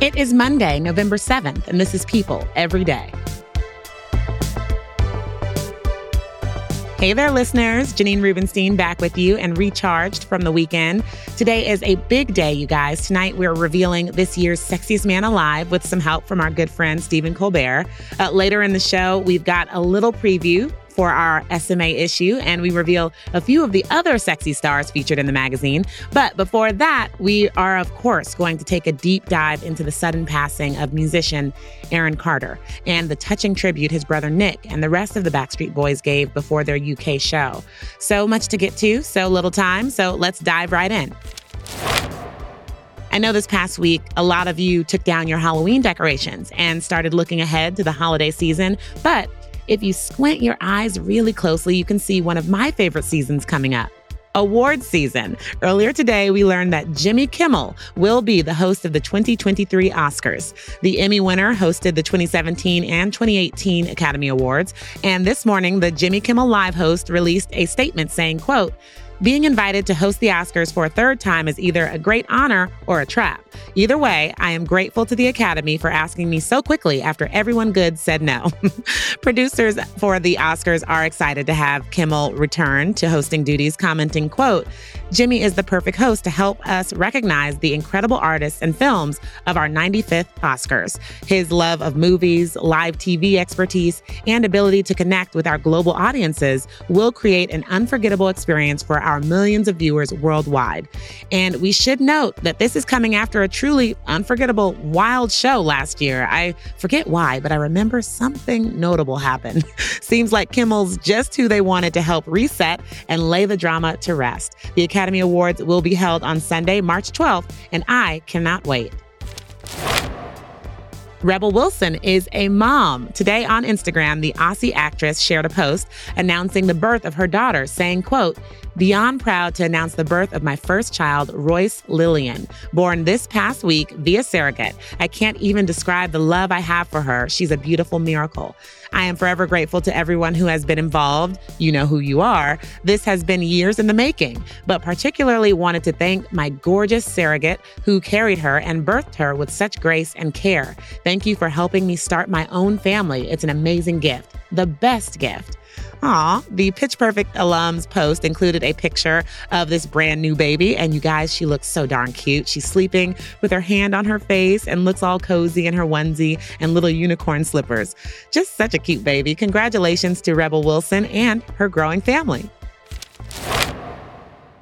It is Monday, November 7th, and this is People Every Day. Hey there, listeners. Janine Rubenstein back with you and recharged from the weekend. Today is a big day, you guys. Tonight, we're revealing this year's Sexiest Man Alive with some help from our good friend, Stephen Colbert. Uh, later in the show, we've got a little preview for our SMA issue, and we reveal a few of the other sexy stars featured in the magazine. But before that, we are, of course, going to take a deep dive into the sudden passing of musician Aaron Carter and the touching tribute his brother Nick and the rest of the Backstreet Boys gave before their UK show. So much to get to, so little time, so let's dive right in. I know this past week, a lot of you took down your Halloween decorations and started looking ahead to the holiday season, but if you squint your eyes really closely, you can see one of my favorite seasons coming up. Awards season. Earlier today, we learned that Jimmy Kimmel will be the host of the 2023 Oscars. The Emmy winner hosted the 2017 and 2018 Academy Awards, and this morning, the Jimmy Kimmel Live host released a statement saying, quote, being invited to host the Oscars for a third time is either a great honor or a trap. Either way, I am grateful to the Academy for asking me so quickly after everyone good said no. Producers for the Oscars are excited to have Kimmel return to hosting duties, commenting, quote, Jimmy is the perfect host to help us recognize the incredible artists and films of our 95th Oscars. His love of movies, live TV expertise, and ability to connect with our global audiences will create an unforgettable experience for our millions of viewers worldwide. And we should note that this is coming after a truly unforgettable, wild show last year. I forget why, but I remember something notable happened. Seems like Kimmel's just who they wanted to help reset and lay the drama to rest. The Awards will be held on Sunday, March 12th, and I cannot wait. Rebel Wilson is a mom. Today on Instagram, the Aussie actress shared a post announcing the birth of her daughter, saying, quote, Beyond proud to announce the birth of my first child, Royce Lillian, born this past week via surrogate. I can't even describe the love I have for her. She's a beautiful miracle. I am forever grateful to everyone who has been involved. You know who you are. This has been years in the making, but particularly wanted to thank my gorgeous surrogate who carried her and birthed her with such grace and care. Thank you for helping me start my own family. It's an amazing gift, the best gift. Aw, the Pitch Perfect alums post included a picture of this brand new baby. And you guys, she looks so darn cute. She's sleeping with her hand on her face and looks all cozy in her onesie and little unicorn slippers. Just such a cute baby. Congratulations to Rebel Wilson and her growing family.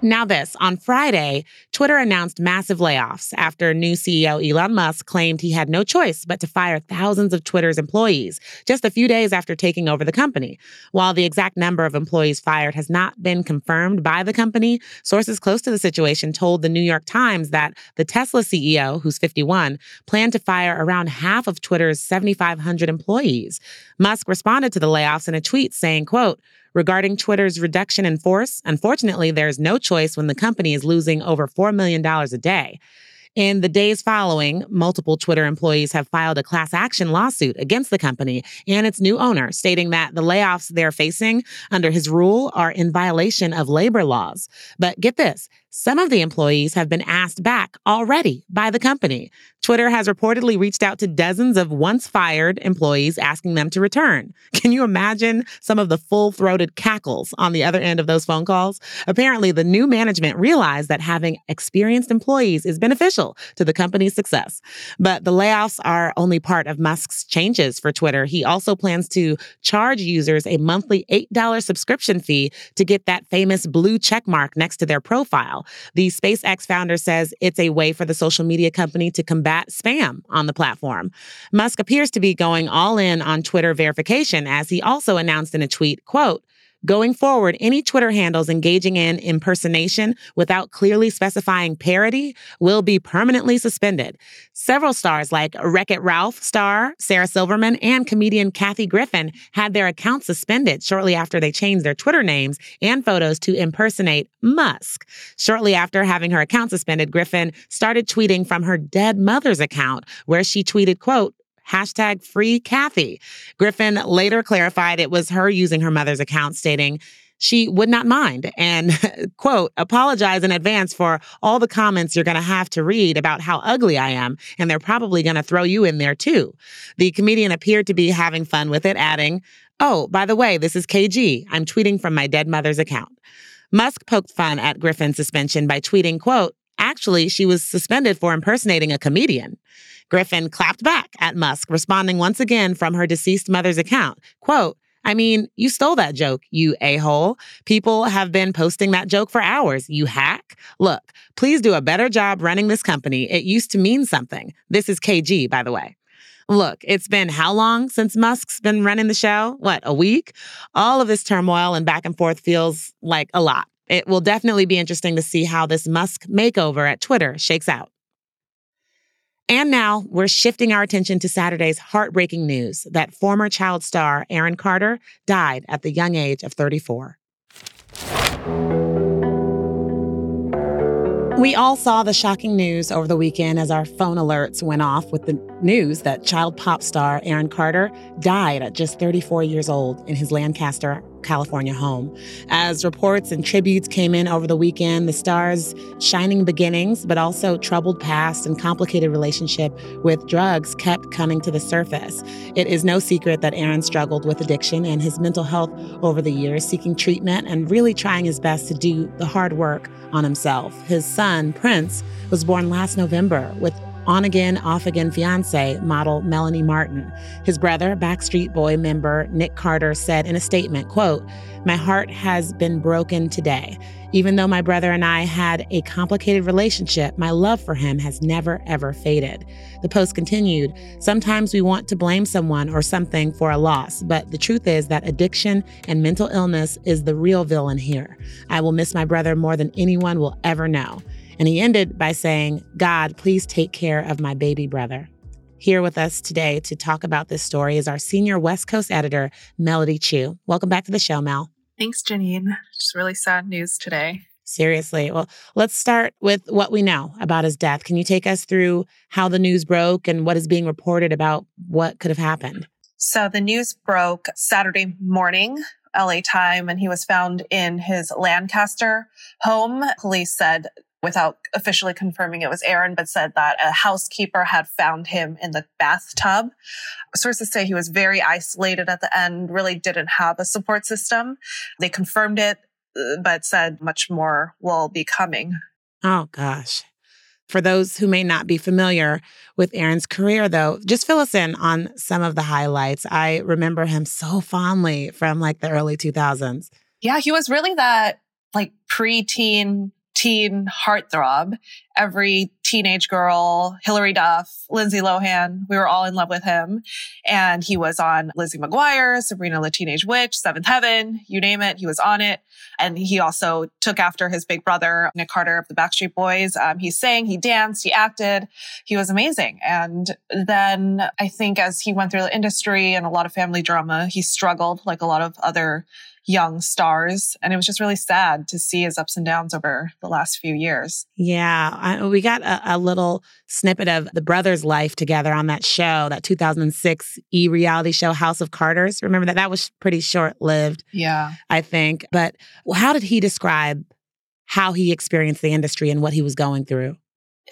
Now, this on Friday, Twitter announced massive layoffs after new CEO Elon Musk claimed he had no choice but to fire thousands of Twitter's employees just a few days after taking over the company. While the exact number of employees fired has not been confirmed by the company, sources close to the situation told the New York Times that the Tesla CEO, who's 51, planned to fire around half of Twitter's 7,500 employees. Musk responded to the layoffs in a tweet saying, quote, Regarding Twitter's reduction in force, unfortunately, there's no choice when the company is losing over $4 million a day. In the days following, multiple Twitter employees have filed a class action lawsuit against the company and its new owner, stating that the layoffs they're facing under his rule are in violation of labor laws. But get this some of the employees have been asked back already by the company. Twitter has reportedly reached out to dozens of once fired employees asking them to return. Can you imagine some of the full throated cackles on the other end of those phone calls? Apparently, the new management realized that having experienced employees is beneficial to the company's success. But the layoffs are only part of Musk's changes for Twitter. He also plans to charge users a monthly $8 subscription fee to get that famous blue check mark next to their profile. The SpaceX founder says it's a way for the social media company to combat spam on the platform. Musk appears to be going all in on Twitter verification as he also announced in a tweet, quote, Going forward, any Twitter handles engaging in impersonation without clearly specifying parody will be permanently suspended. Several stars like Wreck It Ralph star Sarah Silverman and comedian Kathy Griffin had their accounts suspended shortly after they changed their Twitter names and photos to impersonate Musk. Shortly after having her account suspended, Griffin started tweeting from her dead mother's account, where she tweeted, quote, hashtag free Kathy. Griffin later clarified it was her using her mother's account, stating, she would not mind and quote apologize in advance for all the comments you're going to have to read about how ugly i am and they're probably going to throw you in there too. The comedian appeared to be having fun with it adding oh by the way this is kg i'm tweeting from my dead mother's account. Musk poked fun at griffin's suspension by tweeting quote actually she was suspended for impersonating a comedian Griffin clapped back at Musk, responding once again from her deceased mother's account. Quote, I mean, you stole that joke, you a hole. People have been posting that joke for hours, you hack. Look, please do a better job running this company. It used to mean something. This is KG, by the way. Look, it's been how long since Musk's been running the show? What, a week? All of this turmoil and back and forth feels like a lot. It will definitely be interesting to see how this Musk makeover at Twitter shakes out. And now we're shifting our attention to Saturday's heartbreaking news that former child star Aaron Carter died at the young age of 34. We all saw the shocking news over the weekend as our phone alerts went off with the news that child pop star Aaron Carter died at just 34 years old in his Lancaster, California home. As reports and tributes came in over the weekend, the star's shining beginnings, but also troubled past and complicated relationship with drugs kept coming to the surface. It is no secret that Aaron struggled with addiction and his mental health over the years, seeking treatment and really trying his best to do the hard work on himself. His son, Prince, was born last November with on again, off again fiance model Melanie Martin. His brother, Backstreet Boy member Nick Carter, said in a statement, quote, My heart has been broken today. Even though my brother and I had a complicated relationship, my love for him has never, ever faded. The post continued Sometimes we want to blame someone or something for a loss, but the truth is that addiction and mental illness is the real villain here. I will miss my brother more than anyone will ever know. And he ended by saying, God, please take care of my baby brother. Here with us today to talk about this story is our senior West Coast editor, Melody Chiu. Welcome back to the show, Mel. Thanks, Janine. Just really sad news today. Seriously. Well, let's start with what we know about his death. Can you take us through how the news broke and what is being reported about what could have happened? So, the news broke Saturday morning, LA time, and he was found in his Lancaster home. Police said without officially confirming it was Aaron, but said that a housekeeper had found him in the bathtub. Sources say he was very isolated at the end, really didn't have a support system. They confirmed it, uh, but said much more will be coming. Oh, gosh. For those who may not be familiar with Aaron's career, though, just fill us in on some of the highlights. I remember him so fondly from like the early 2000s. Yeah, he was really that like preteen teen heartthrob. Every teenage girl, Hilary Duff, Lindsay Lohan, we were all in love with him. And he was on Lizzie McGuire, Sabrina the Teenage Witch, Seventh Heaven, you name it, he was on it. And he also took after his big brother, Nick Carter of the Backstreet Boys. Um, he sang, he danced, he acted. He was amazing. And then I think as he went through the industry and a lot of family drama, he struggled like a lot of other young stars. And it was just really sad to see his ups and downs over the last few years. Yeah. I, we got a, a, little snippet of the brothers' life together on that show, that 2006 e reality show, House of Carters. Remember that? That was pretty short lived. Yeah. I think. But how did he describe how he experienced the industry and what he was going through?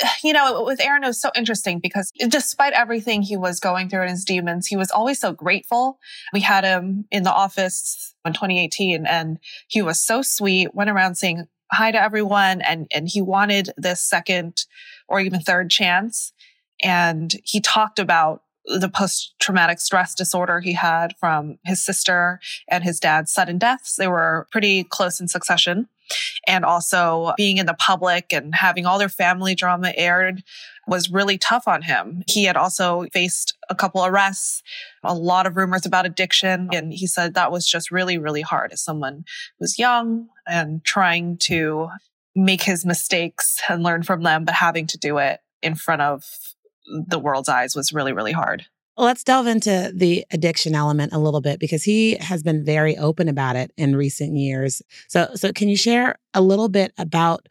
you know, with Aaron, it was so interesting because despite everything he was going through in his demons, he was always so grateful. We had him in the office in 2018 and he was so sweet, went around saying hi to everyone and, and he wanted this second or even third chance. And he talked about the post traumatic stress disorder he had from his sister and his dad's sudden deaths. They were pretty close in succession. And also being in the public and having all their family drama aired was really tough on him. He had also faced a couple arrests, a lot of rumors about addiction. And he said that was just really, really hard as someone who's young and trying to make his mistakes and learn from them, but having to do it in front of the world's eyes was really, really hard. Let's delve into the addiction element a little bit because he has been very open about it in recent years. So, so can you share a little bit about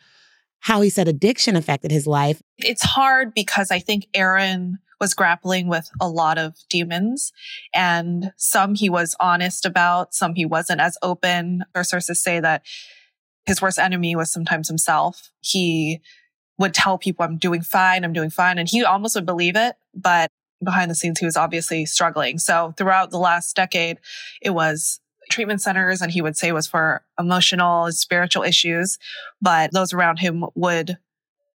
how he said addiction affected his life? It's hard because I think Aaron was grappling with a lot of demons and some he was honest about, some he wasn't as open. Our sources say that his worst enemy was sometimes himself. He would tell people, I'm doing fine, I'm doing fine. And he almost would believe it, but behind the scenes, he was obviously struggling. So throughout the last decade, it was treatment centers and he would say was for emotional and spiritual issues, but those around him would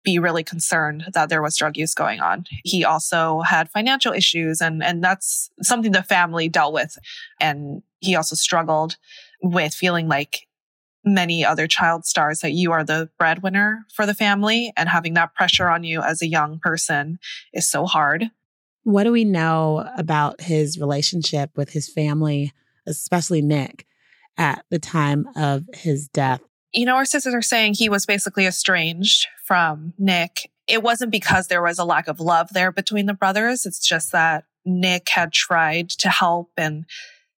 be really concerned that there was drug use going on. He also had financial issues and, and that's something the family dealt with. And he also struggled with feeling like many other child stars that you are the breadwinner for the family and having that pressure on you as a young person is so hard. What do we know about his relationship with his family, especially Nick, at the time of his death? You know, our sisters are saying he was basically estranged from Nick. It wasn't because there was a lack of love there between the brothers. It's just that Nick had tried to help and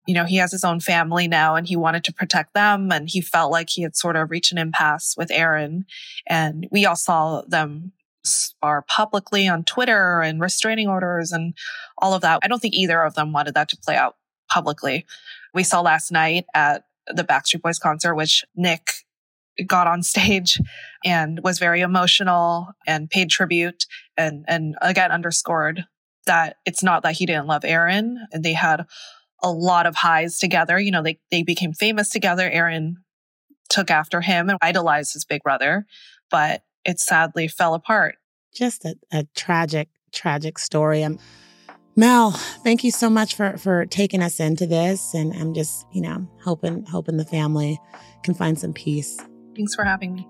you know, he has his own family now and he wanted to protect them. And he felt like he had sort of reached an impasse with Aaron. And we all saw them spar publicly on Twitter and restraining orders and all of that. I don't think either of them wanted that to play out publicly. We saw last night at the Backstreet Boys concert, which Nick got on stage and was very emotional and paid tribute and, and again underscored that it's not that he didn't love Aaron and they had a lot of highs together. You know, they, they became famous together. Aaron took after him and idolized his big brother, but it sadly fell apart. Just a, a tragic, tragic story. I'm, Mel, thank you so much for for taking us into this. And I'm just, you know, hoping hoping the family can find some peace. Thanks for having me.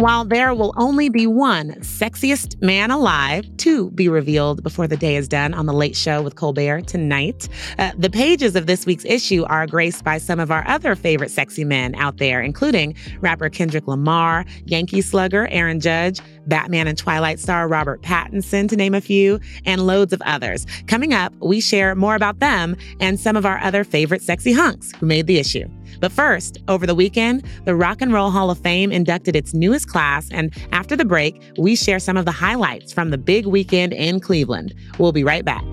While there will only be one sexiest man alive to be revealed before the day is done on The Late Show with Colbert tonight, uh, the pages of this week's issue are graced by some of our other favorite sexy men out there, including rapper Kendrick Lamar, Yankee slugger Aaron Judge, Batman and Twilight star Robert Pattinson, to name a few, and loads of others. Coming up, we share more about them and some of our other favorite sexy hunks who made the issue. But first, over the weekend, the Rock and Roll Hall of Fame inducted its newest class, and after the break, we share some of the highlights from the big weekend in Cleveland. We'll be right back.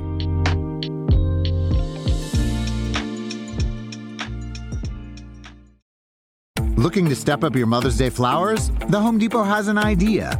Looking to step up your Mother's Day flowers? The Home Depot has an idea.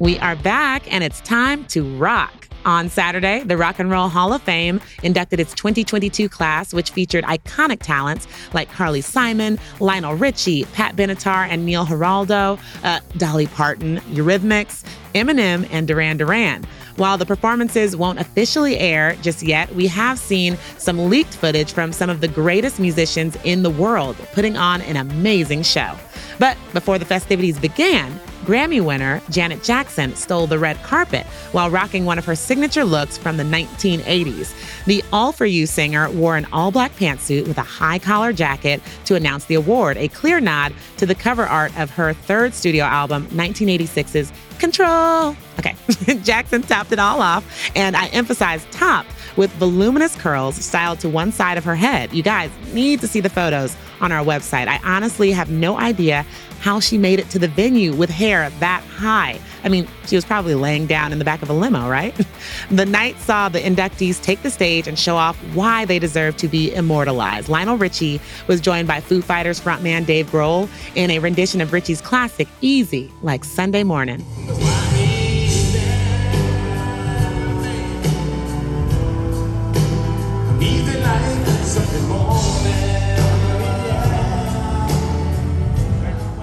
We are back and it's time to rock. On Saturday, the Rock and Roll Hall of Fame inducted its 2022 class, which featured iconic talents like Carly Simon, Lionel Richie, Pat Benatar, and Neil Giraldo, uh, Dolly Parton, Eurythmics, Eminem, and Duran Duran. While the performances won't officially air just yet, we have seen some leaked footage from some of the greatest musicians in the world putting on an amazing show. But before the festivities began, Grammy winner Janet Jackson stole the red carpet while rocking one of her signature looks from the 1980s. The All For You singer wore an all black pantsuit with a high collar jacket to announce the award, a clear nod to the cover art of her third studio album, 1986's Control. Okay, Jackson topped it all off, and I emphasize top with voluminous curls styled to one side of her head. You guys need to see the photos on our website. I honestly have no idea how she made it to the venue with hair that high. I mean, she was probably laying down in the back of a limo, right? the night saw the inductees take the stage and show off why they deserve to be immortalized. Lionel Richie was joined by Foo Fighters frontman Dave Grohl in a rendition of Richie's classic, Easy, like Sunday Morning.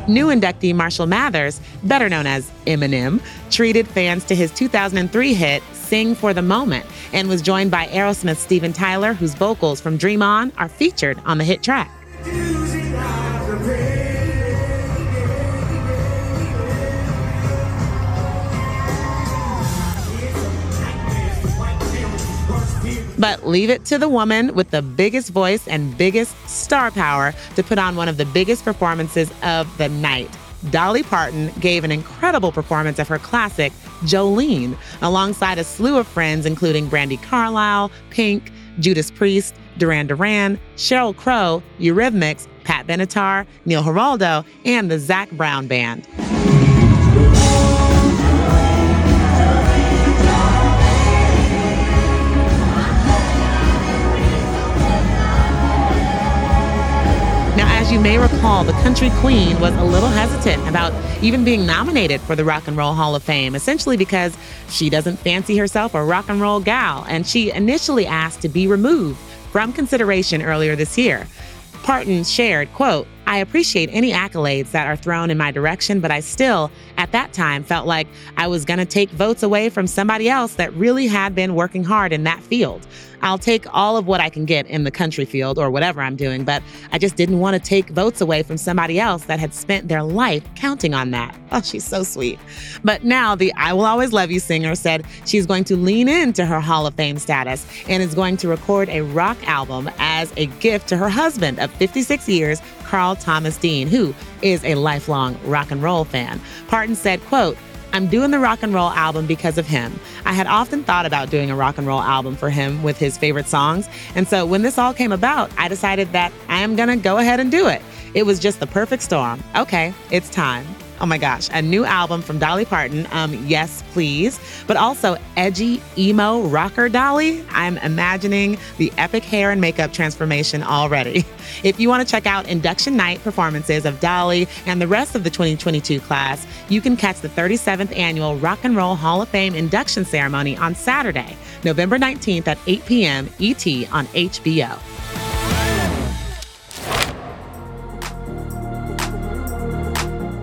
New inductee Marshall Mathers, better known as Eminem, treated fans to his 2003 hit Sing for the Moment and was joined by Aerosmith's Steven Tyler, whose vocals from Dream On are featured on the hit track. But leave it to the woman with the biggest voice and biggest star power to put on one of the biggest performances of the night. Dolly Parton gave an incredible performance of her classic, Jolene, alongside a slew of friends, including Brandi Carlile, Pink, Judas Priest, Duran Duran, Sheryl Crow, Eurythmics, Pat Benatar, Neil Giraldo, and the Zac Brown Band. You may recall, the country queen was a little hesitant about even being nominated for the Rock and Roll Hall of Fame, essentially because she doesn't fancy herself a rock and roll gal, and she initially asked to be removed from consideration earlier this year. Parton shared, quote, I appreciate any accolades that are thrown in my direction, but I still, at that time, felt like I was going to take votes away from somebody else that really had been working hard in that field. I'll take all of what I can get in the country field or whatever I'm doing, but I just didn't want to take votes away from somebody else that had spent their life counting on that. Oh, she's so sweet. But now the I Will Always Love You singer said she's going to lean into her Hall of Fame status and is going to record a rock album as a gift to her husband of 56 years, Carl Thomas Dean, who is a lifelong rock and roll fan. Parton said, quote, I'm doing the rock and roll album because of him. I had often thought about doing a rock and roll album for him with his favorite songs. And so when this all came about, I decided that I am going to go ahead and do it. It was just the perfect storm. Okay, it's time. Oh my gosh, a new album from Dolly Parton. Um, yes, please. But also edgy, emo, rocker Dolly. I'm imagining the epic hair and makeup transformation already. If you want to check out induction night performances of Dolly and the rest of the 2022 class, you can catch the 37th annual Rock and Roll Hall of Fame induction ceremony on Saturday, November 19th at 8 p.m. ET on HBO.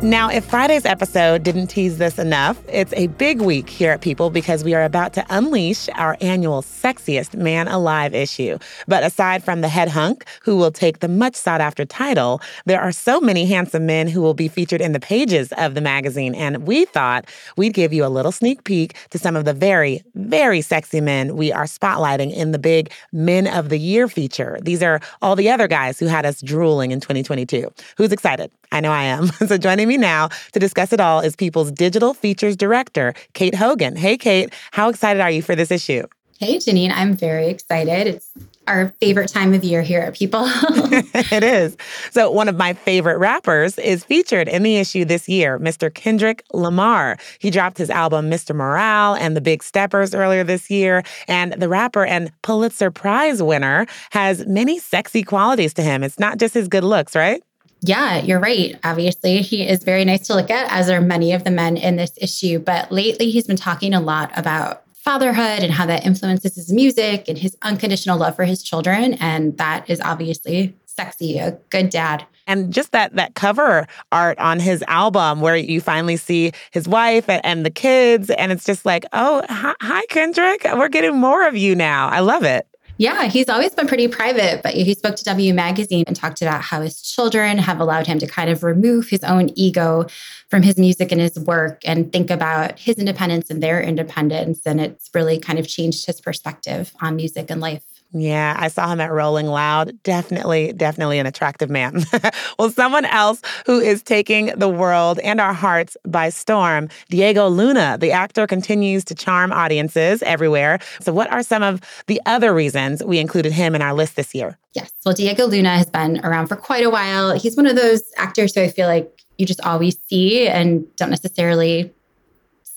Now, if Friday's episode didn't tease this enough, it's a big week here at People because we are about to unleash our annual Sexiest Man Alive issue. But aside from the head hunk, who will take the much sought after title, there are so many handsome men who will be featured in the pages of the magazine. And we thought we'd give you a little sneak peek to some of the very, very sexy men we are spotlighting in the big Men of the Year feature. These are all the other guys who had us drooling in 2022. Who's excited? I know I am. so joining me now to discuss it all is People's Digital Features Director, Kate Hogan. Hey, Kate, how excited are you for this issue? Hey, Janine, I'm very excited. It's our favorite time of year here at People. it is. So, one of my favorite rappers is featured in the issue this year, Mr. Kendrick Lamar. He dropped his album, Mr. Morale and the Big Steppers earlier this year. And the rapper and Pulitzer Prize winner has many sexy qualities to him. It's not just his good looks, right? Yeah, you're right. Obviously, he is very nice to look at, as are many of the men in this issue. But lately, he's been talking a lot about fatherhood and how that influences his music and his unconditional love for his children. And that is obviously sexy, a good dad. And just that that cover art on his album where you finally see his wife and, and the kids. And it's just like, oh, hi, hi, Kendrick. We're getting more of you now. I love it. Yeah, he's always been pretty private, but he spoke to W Magazine and talked about how his children have allowed him to kind of remove his own ego from his music and his work and think about his independence and their independence. And it's really kind of changed his perspective on music and life. Yeah, I saw him at Rolling Loud. Definitely, definitely an attractive man. well, someone else who is taking the world and our hearts by storm, Diego Luna. The actor continues to charm audiences everywhere. So, what are some of the other reasons we included him in our list this year? Yes. Well, Diego Luna has been around for quite a while. He's one of those actors who I feel like you just always see and don't necessarily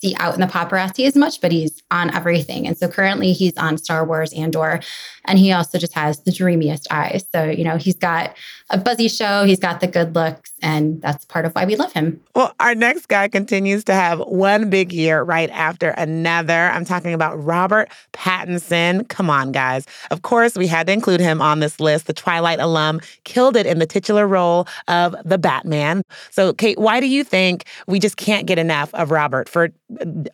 see out in the paparazzi as much, but he's on everything. And so currently he's on Star Wars Andor, and he also just has the dreamiest eyes. So, you know, he's got a buzzy show, he's got the good looks, and that's part of why we love him. Well, our next guy continues to have one big year right after another. I'm talking about Robert Pattinson. Come on, guys. Of course, we had to include him on this list. The Twilight alum killed it in the titular role of the Batman. So, Kate, why do you think we just can't get enough of Robert for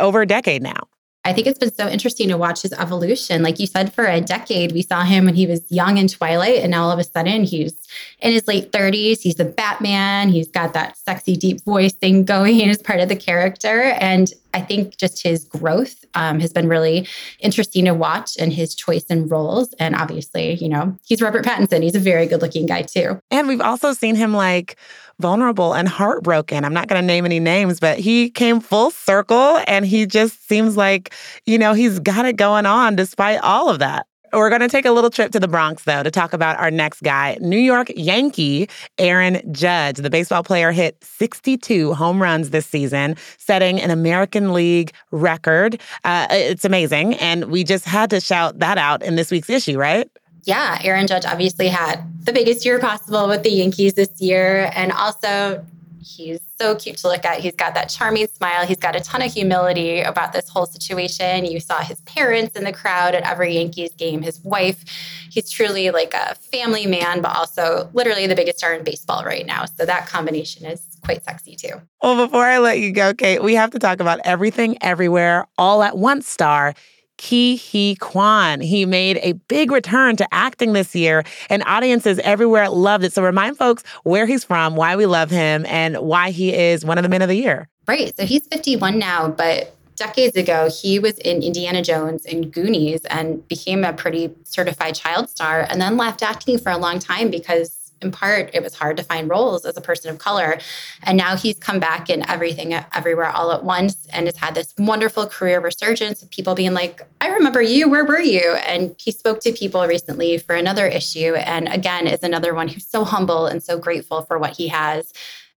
over a decade now? I think it's been so interesting to watch his evolution. Like you said, for a decade, we saw him when he was young in Twilight, and now all of a sudden he's in his late 30s. He's the Batman. He's got that sexy, deep voice thing going as part of the character. And I think just his growth um, has been really interesting to watch and his choice in roles. And obviously, you know, he's Robert Pattinson. He's a very good looking guy, too. And we've also seen him like, vulnerable and heartbroken. I'm not going to name any names, but he came full circle and he just seems like, you know, he's got it going on despite all of that. We're going to take a little trip to the Bronx, though, to talk about our next guy. New York Yankee Aaron Judge, the baseball player, hit 62 home runs this season, setting an American League record. Uh, it's amazing. And we just had to shout that out in this week's issue, right? yeah, Aaron Judge obviously had the biggest year possible with the Yankees this year. And also, he's so cute to look at. He's got that charming smile. He's got a ton of humility about this whole situation. You saw his parents in the crowd at every Yankees game, his wife. He's truly like a family man, but also literally the biggest star in baseball right now. So that combination is quite sexy too. Well, before I let you go, Kate, we have to talk about everything, everywhere, all at once star. Ke Huy Quan. He made a big return to acting this year, and audiences everywhere loved it. So remind folks where he's from, why we love him, and why he is one of the men of the year. Right. So he's 51 now, but decades ago, he was in Indiana Jones and Goonies and became a pretty certified child star, and then left acting for a long time because in part it was hard to find roles as a person of color. And now he's come back in everything everywhere all at once and has had this wonderful career resurgence of people being like i remember you. Where were you? And he spoke to people recently for another issue and again is another one who's so humble and so grateful for what he has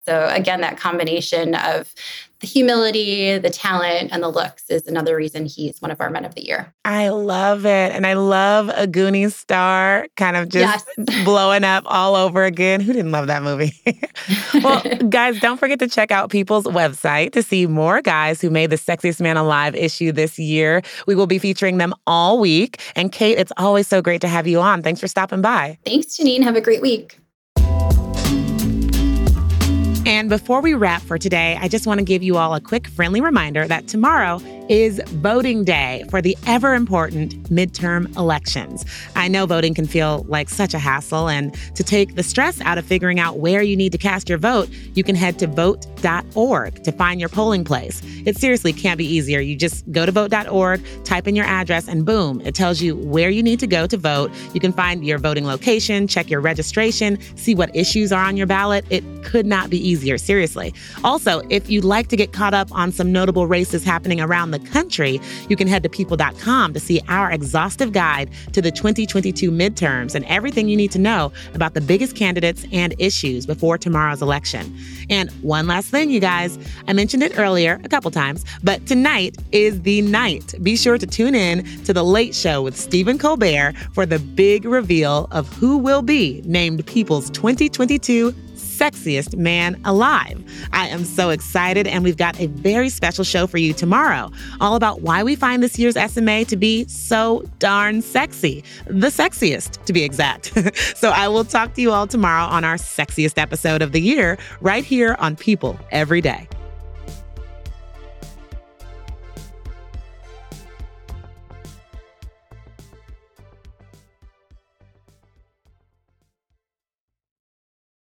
so again that combination of the humility, the talent, and the looks is another reason he's one of our men of the year. I love it. And I love a Goonies star kind of just yes. blowing up all over again. Who didn't love that movie? well, guys, don't forget to check out People's website to see more guys who made the Sexiest Man Alive issue this year. We will be featuring them all week. And Kate, it's always so great to have you on. Thanks for stopping by. Thanks, Janine. Have a great week. And before we wrap for today, I just want to give you all a quick friendly reminder that tomorrow is voting day for the ever important midterm elections. I know voting can feel like such a hassle, and to take the stress out of figuring out where you need to cast your vote, you can head to vote.org to find your polling place. It seriously can't be easier. You just go to vote.org, type in your address, and boom, it tells you where you need to go to vote. You can find your voting location, check your registration, see what issues are on your ballot. It could not be easier, seriously. Also, if you'd like to get caught up on some notable races happening around the country, you can head to people.com to see our exhaustive guide to the 2022 midterms and everything you need to know about the biggest candidates and issues before tomorrow's election. And one last thing, you guys, I mentioned it earlier a couple times, but tonight is the night. Be sure to tune in to The Late Show with Stephen Colbert for the big reveal of who will be named People's 2022 sexiest man alive. I am so excited, and we've got a very special show for you tomorrow, all about why we find this year's SMA to be so darn sexy. The sexiest, to be exact. so I will talk to you all tomorrow on our sexiest episode of the year, right here on People Every Day.